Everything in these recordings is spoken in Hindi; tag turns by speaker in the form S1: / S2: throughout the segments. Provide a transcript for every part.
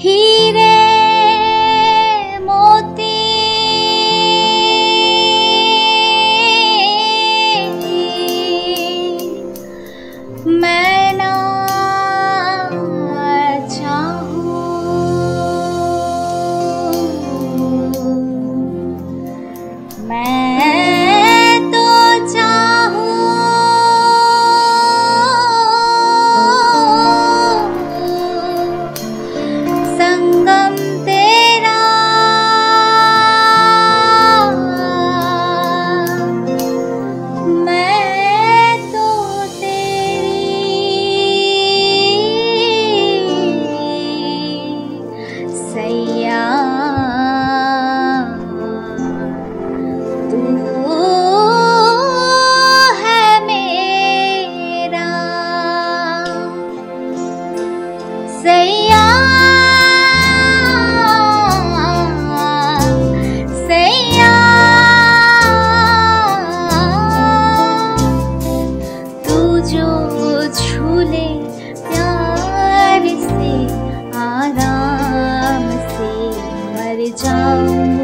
S1: He Trong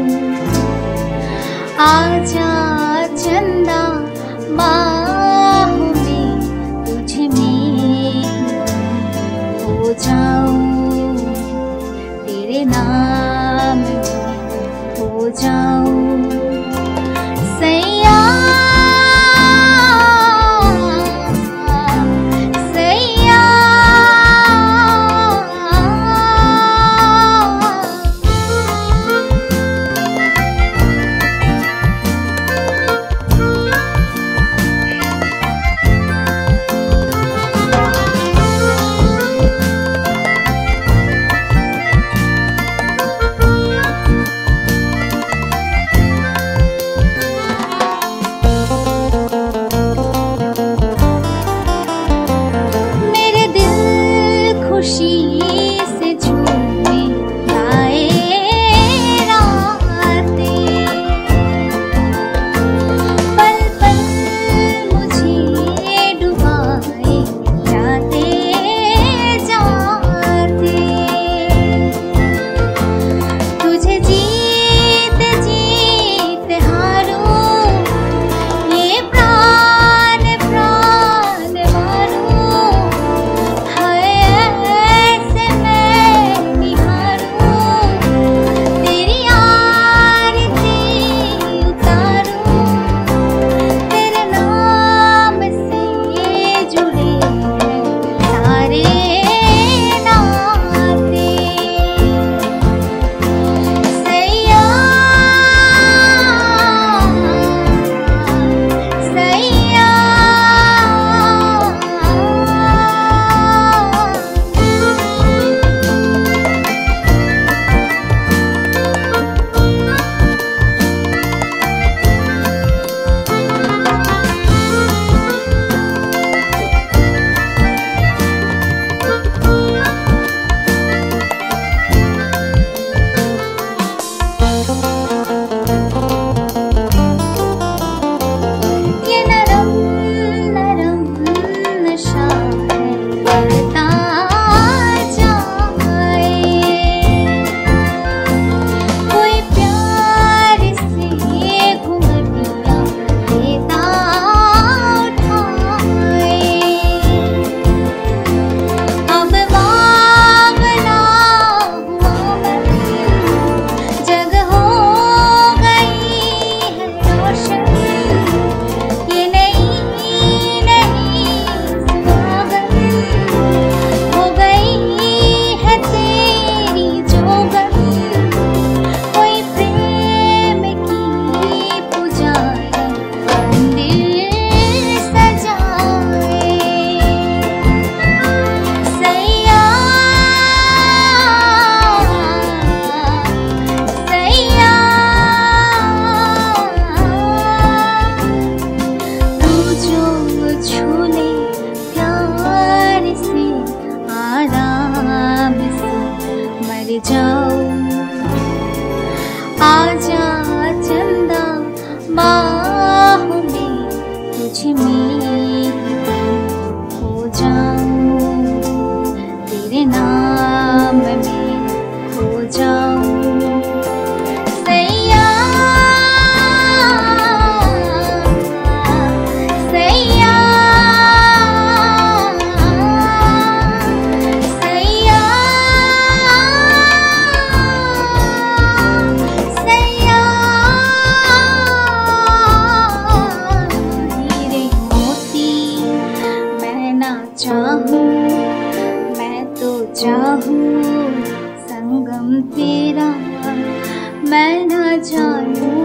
S1: कश्मीर हो जाऊँ तेरे नाम में खो जाऊँ चाहूँ मैं तो चाहूँ संगम तेरा मैं ना जानूँ